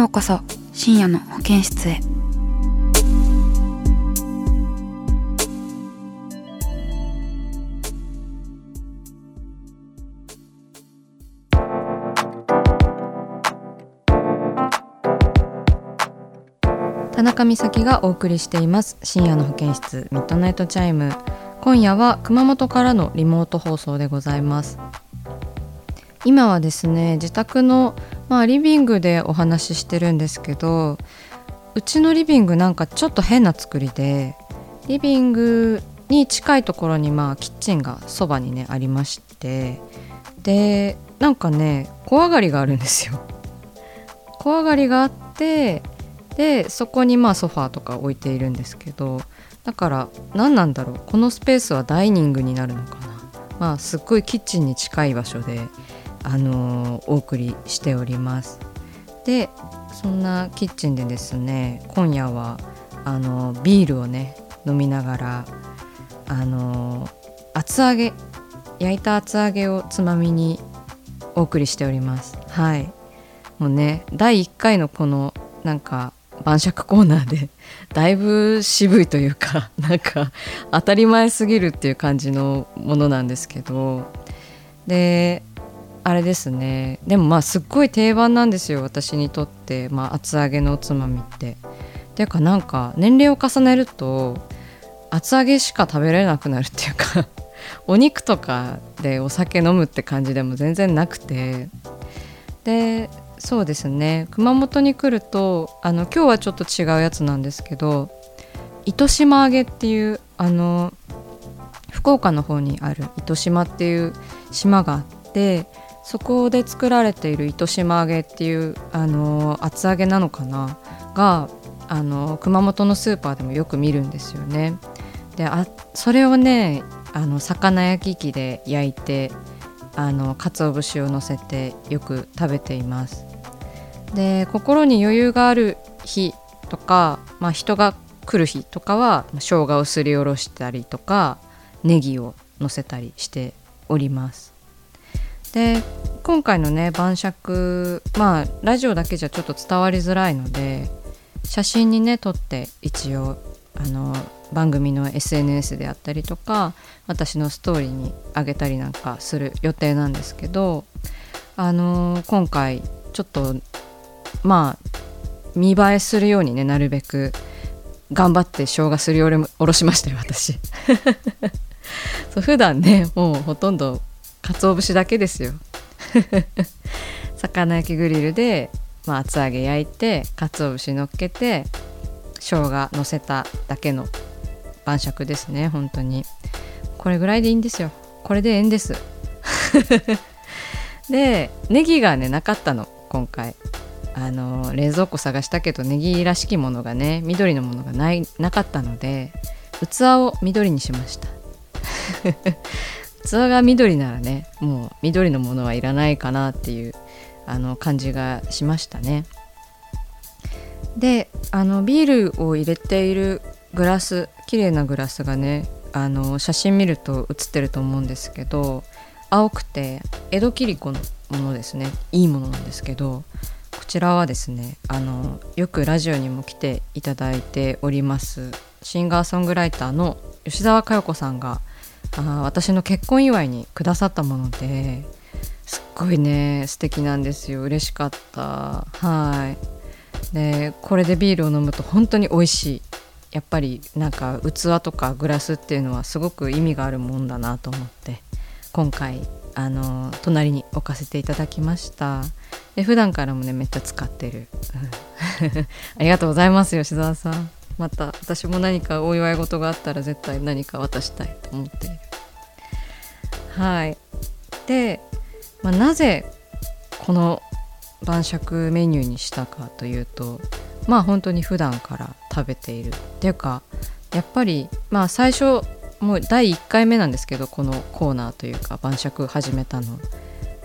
ようこそ深夜の保健室へ。田中美咲がお送りしています。深夜の保健室ミッドナイトチャイム。今夜は熊本からのリモート放送でございます。今はですね自宅のまあリビングでお話ししてるんですけどうちのリビングなんかちょっと変な作りでリビングに近いところにまあキッチンがそばにねありましてでなんかね小上がりがあるんですよ。小上がりがあってでそこにまあソファーとか置いているんですけどだから何なんだろうこのスペースはダイニングになるのかな。まあすっごいキッチンに近い場所であのーお送りしております。でそんなキッチンでですね今夜はあのービールをね飲みながらあのー厚揚げ焼いた厚揚げをつまみにお送りしております。はい。もうね第1回のこのなんか晩酌コーナーで だいぶ渋いというか なんか当たり前すぎるっていう感じのものなんですけどであれですね。でもまあすっごい定番なんですよ私にとって、まあ、厚揚げのおつまみって。ていうかなんか年齢を重ねると厚揚げしか食べれなくなるっていうか お肉とかでお酒飲むって感じでも全然なくて。でそうですね。熊本に来るとあの今日はちょっと違うやつなんですけど糸島揚げっていうあの福岡の方にある糸島っていう島があってそこで作られている糸島揚げっていうあの厚揚げなのかな？があの熊本のスーパーでもよく見るんですよね。であそれをねあの魚焼き器で焼いてあの鰹節を乗せてよく食べています。で心に余裕がある日とか、まあ、人が来る日とかは生姜をすりおろしたりとかネギを乗せたりしております。で今回のね晩酌まあラジオだけじゃちょっと伝わりづらいので写真にね撮って一応あの番組の SNS であったりとか私のストーリーに上げたりなんかする予定なんですけどあの今回ちょっとまあ見栄えするようにねなるべく頑張って生姜すりおろおろしましたよ私。そう普段ねもうほとんど鰹節だけですよ 魚焼きグリルで、まあ、厚揚げ焼いて鰹節乗っけて生姜乗せただけの晩酌ですね本当に。これぐらいでいいんですよ。これでええんです。でネギがねなかったの今回。あの冷蔵庫探したけどネギらしきものがね緑のものがないなかったので器を緑にしました。器が緑ならねもう緑のものはいらないかなっていうあの感じがしましたね。であのビールを入れているグラス綺麗なグラスがねあの写真見ると写ってると思うんですけど青くて江戸切子のものですね。いいものなんですけどこちらはですねあのよくラジオにも来ていただいておりますシンガーソングライターの吉澤佳代子さんがあ私の結婚祝いにくださったものですっごいね素敵なんですよ。嬉しかった。はい。でこれでビールを飲むと本当に美味しい。やっぱりなんか器とかグラスっていうのはすごく意味があるもんだなと思って今回あの隣に置かせていただきました。で普段からもねめっちゃ使ってる。ありがとうございます吉澤さん。また私も何かお祝い事があったら絶対何か渡したいと思っている。はい。で、まあ、なぜこの晩酌メニューにしたかというとまあ本当に普段から食べているっていうかやっぱりまあ最初もう第1回目なんですけどこのコーナーというか晩酌始めたの。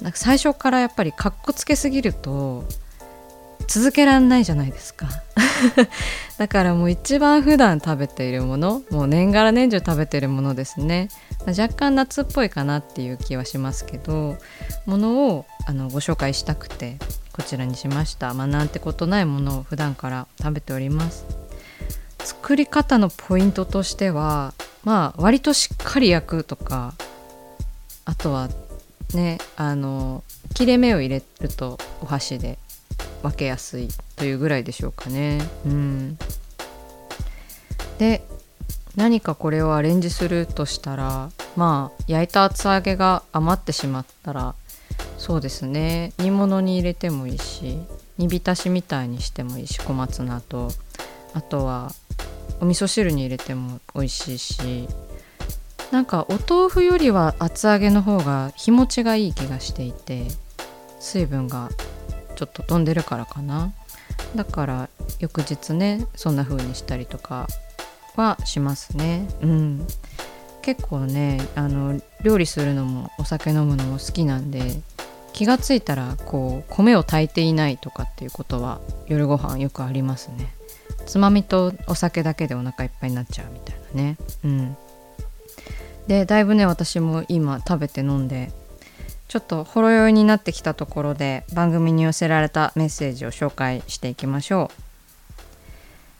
なんか最初からやっぱりかっこつけすぎると続けらんないじゃないですか。だからもう一番普段食べているものもう年がら年中食べているものですね。若干夏っぽいかなっていう気はしますけどものをあのご紹介したくてこちらにしました。まあなんてことないものを普段から食べております。作り方のポイントとしてはまあ割としっかり焼くとかあとはねあの切れ目を入れるとお箸で分けやすいというぐらいでしょうかね。うん、で何かこれをアレンジするとしたらまあ焼いた厚揚げが余ってしまったらそうですね。煮物に入れてもいいし煮浸しみたいにしてもいいし小松菜と。あとはお味噌汁に入れても美味しいし。なんかお豆腐よりは厚揚げの方が日持ちがいい気がしていて水分が。ちょっと飛んでるからかな。だから翌日ねそんな風にしたりとかはしますね。うん。結構ねあの料理するのもお酒飲むのも好きなんで気がついたらこう米を炊いていないとかっていうことは夜ご飯よくありますね。つまみとお酒だけでお腹いっぱいになっちゃうみたいなね。うん。でだいぶね私も今食べて飲んでちょっとほろ酔いになってきたところで番組に寄せられたメッセージを紹介していきましょう。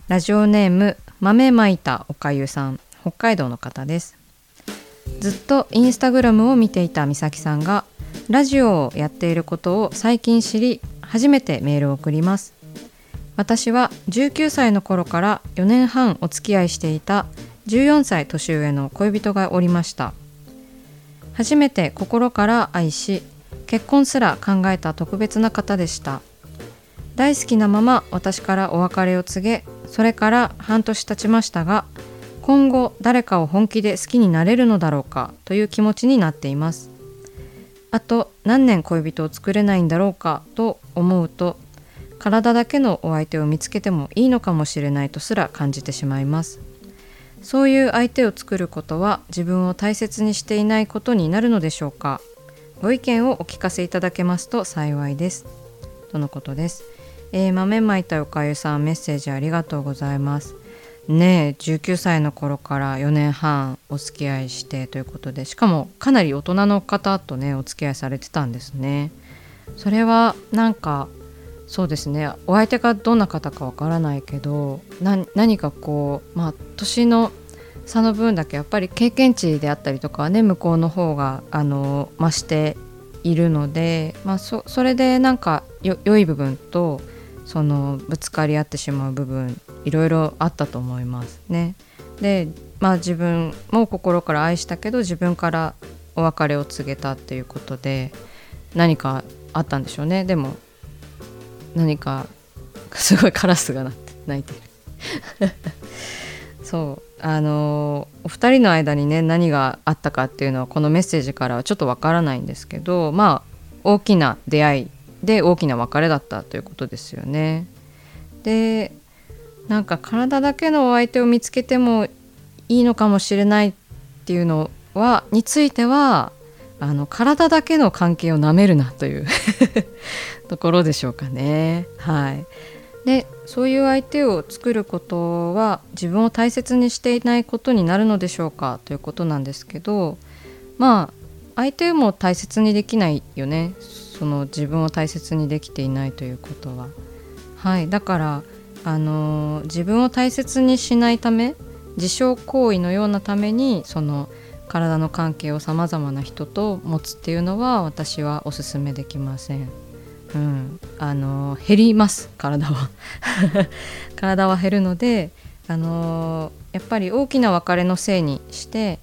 ラジオネーム豆まいたおかゆさん北海道の方です。ずっとインスタグラムを見ていた美咲さんがラジオをやっていることを最近知り初めてメールを送ります。私は19歳の頃から4年半お付き合いしていた14歳年上の恋人がおりました。初めて心から愛し結婚すら考えた特別な方でした。大好きなまま私からお別れを告げそれから半年経ちましたが今後誰かを本気で好きになれるのだろうかという気持ちになっています。あと何年恋人を作れないんだろうかと思うと体だけのお相手を見つけてもいいのかもしれないとすら感じてしまいます。そういう相手を作ることは自分を大切にしていないことになるのでしょうか？ご意見をお聞かせいただけますと幸いです。とのことです、えー、豆まいたおかゆさんメッセージありがとうございます。ねえ19歳の頃から4年半お付き合いしてということでしかもかなり大人の方とねお付き合いされてたんですね。それはなんかそうですねお相手がどんな方かわからないけど何かこうまあ年の差の分だけやっぱり経験値であったりとかはね向こうの方があの増しているので、まあそ、それでなんか良い部分とそのぶつかり合ってしまう部分いろいろあったと思いますね。でまあ自分も心から愛したけど自分からお別れを告げたっていうことで何かあったんでしょうねでも何か すごいカラスが鳴って鳴いてる そうあのお二人の間にね何があったかっていうのはこのメッセージからはちょっとわからないんですけどまあ大きな出会いで大きな別れだったということですよね。でなんか体だけのお相手を見つけてもいいのかもしれないっていうのはについてはあの体だけの関係をなめるなという ところでしょうかね。はい、でそういう相手を作ることは自分を大切にしていないことになるのでしょうかということなんですけどまあ相手も大切にできないよねその自分を大切にできていないということは。はい、だからあの自分を大切にしないため自傷行為のようなためにその体の関係をさまざまな人と持つっていうのは私はおすすめできません。うん、あの減ります体は 体は減るのであのやっぱり大きな別れのせいにして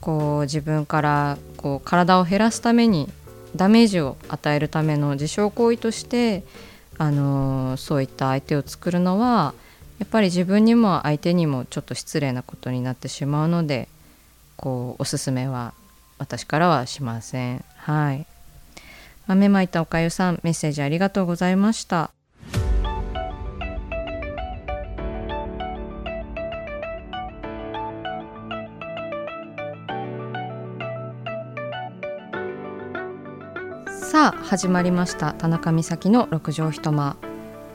こう自分からこう体を減らすためにダメージを与えるための自傷行為としてあのそういった相手を作るのはやっぱり自分にも相手にもちょっと失礼なことになってしまうのでこうおすすめは私からはしません。はい豆まいたおかゆさんメッセージありがとうございました。さあ始まりました田中美咲の六畳一間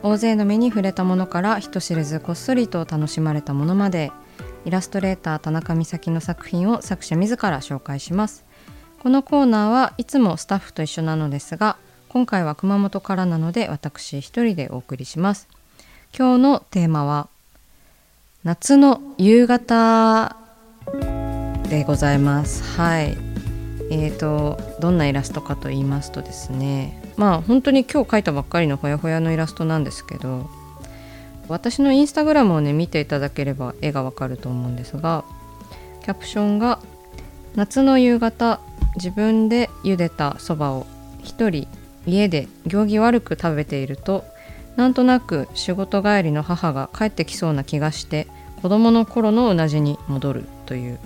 大勢の目に触れたものから人知れずこっそりと楽しまれたものまでイラストレーター田中美咲の作品を作者自ら紹介します。このコーナーはいつもスタッフと一緒なのですが今回は熊本からなので私一人でお送りします。今日のテーマは夏の夕方でございます。はい。えーと、どんなイラストかと言いますとですねまあ本当に今日描いたばっかりのほやほやのイラストなんですけど私のインスタグラムをね見ていただければ絵がわかると思うんですがキャプションが「夏の夕方自分で茹でたそばを一人家で行儀悪く食べているとなんとなく仕事帰りの母が帰ってきそうな気がして子供の頃のうなじに戻るという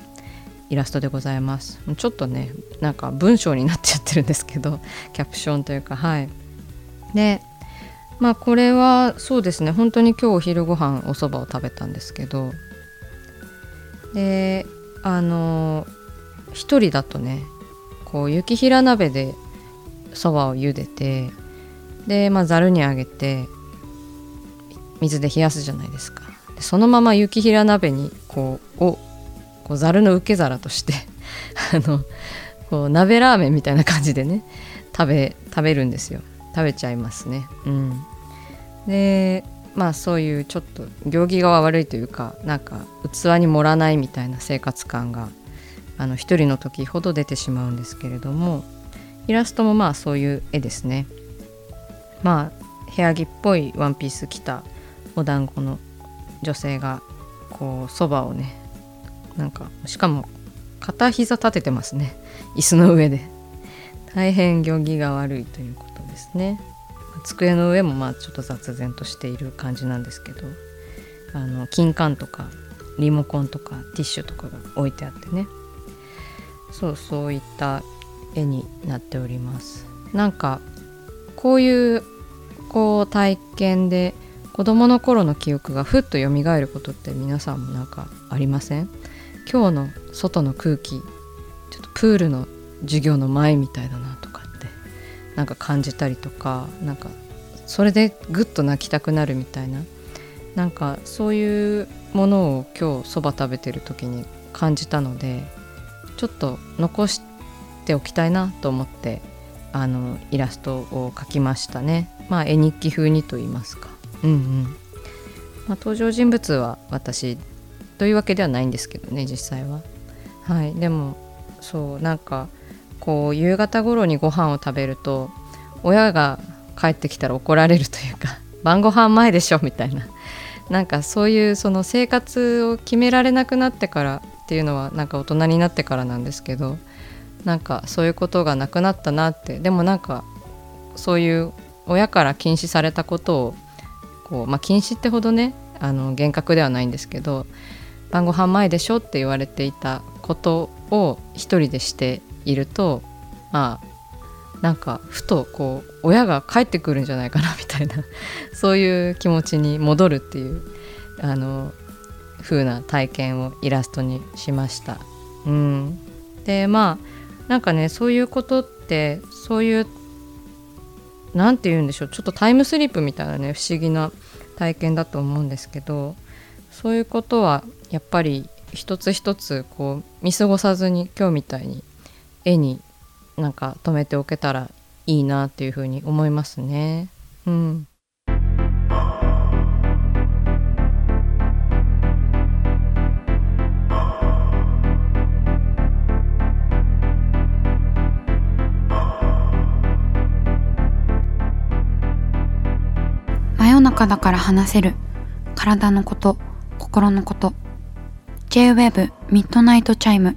イラストでございます。ちょっとねなんか文章になっちゃってるんですけどキャプションというかはい。でまあこれはそうですね。本当に今日お昼ご飯お蕎麦を食べたんですけど。であの一人だとねこう雪平鍋でそばを茹でてでまあざるにあげて水で冷やすじゃないですか。でそのまま雪平鍋にこうをこうざるの受け皿として あのこう鍋ラーメンみたいな感じでね食べ食べるんですよ。食べちゃいますね。うん。でまあそういうちょっと行儀が悪いというかなんか器に盛らないみたいな生活感があの一人の時ほど出てしまうんですけれどもイラストもまあそういう絵ですね。まあ部屋着っぽいワンピース着たお団子の女性がこうそばをねなんかしかも片膝立ててますね。椅子の上で。大変行儀が悪いということですね。机の上もまあちょっと雑然としている感じなんですけどあの金管とかリモコンとかティッシュとかが置いてあってね。そうそういった絵になっております。なんかこういうこう体験で子供の頃の記憶がふっと蘇ることって皆さんもなんかありません？今日の外の空気ちょっとプールの授業の前みたいだなとかなんか感じたりとかなんかそれでぐっと泣きたくなるみたいななんかそういうものを今日そば食べてる時に感じたのでちょっと残しておきたいなと思ってあのイラストを描きましたね。まあ絵日記風にと言いますか。うんうん。まあ、登場人物は私というわけではないんですけどね実際は。はい、でもそうなんかこう夕方頃にご飯を食べると親が帰ってきたら怒られるというか 晩ご飯前でしょみたいな。なんかそういうその生活を決められなくなってからっていうのはなんか大人になってからなんですけどなんかそういうことがなくなったなって。でもなんかそういう親から禁止されたことをこう、まあ、禁止ってほどねあの厳格ではないんですけど晩ご飯前でしょって言われていたことを一人でしているとまあなんかふとこう親が帰ってくるんじゃないかなみたいな そういう気持ちに戻るっていうあの風な体験をイラストにしました。うん、でまあなんかねそういうことってそういう何て言うんでしょうちょっとタイムスリップみたいなね不思議な体験だと思うんですけどそういうことはやっぱり一つ一つこう見過ごさずに今日みたいに絵になんか止めておけたらいいなっていうふうに思いますね。うん、の中だから話せる。体のこと心のこと。 J-WAVE ミッドナイトチャイム